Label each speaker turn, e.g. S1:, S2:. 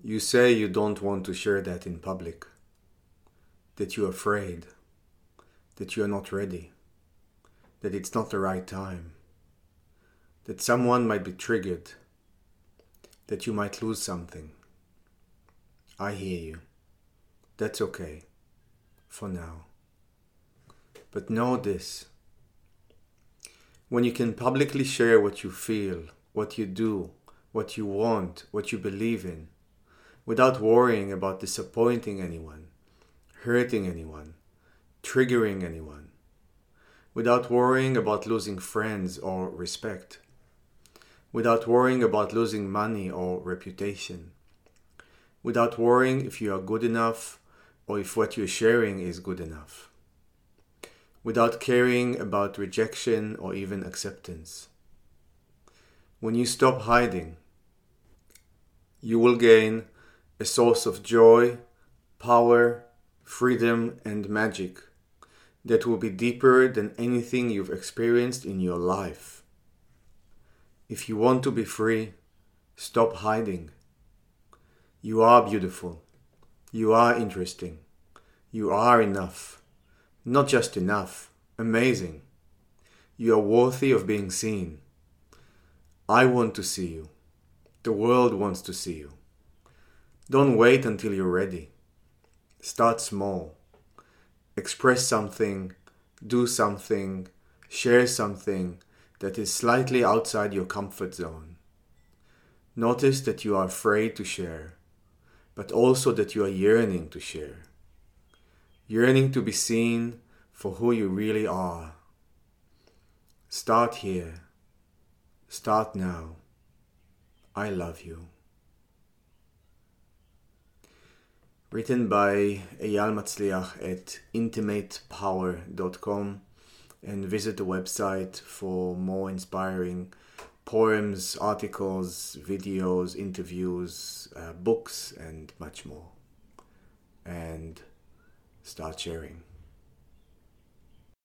S1: You say you don't want to share that in public, that you're afraid, that you're not ready, that it's not the right time, that someone might be triggered, that you might lose something. I hear you. That's okay, for now. But know this. When you can publicly share what you feel, what you do, what you want, what you believe in, without worrying about disappointing anyone, hurting anyone, triggering anyone, without worrying about losing friends or respect, without worrying about losing money or reputation, without worrying if you are good enough or if what you're sharing is good enough, without caring about rejection or even acceptance. When you stop hiding, you will gain a source of joy, power, freedom, and magic that will be deeper than anything you've experienced in your life. If you want to be free, stop hiding. You are beautiful. You are interesting. You are enough. Not just enough, amazing. You are worthy of being seen. I want to see you. The world wants to see you. Don't wait until you're ready. Start small. Express something, do something, share something that is slightly outside your comfort zone. Notice that you are afraid to share, but also that you are yearning to share. Yearning to be seen for who you really are. Start here. Start now. I love you. Written by Eyal Matsliah at intimatepower.com and visit the website for more inspiring poems, articles, videos, interviews, uh, books, and much more. And start sharing.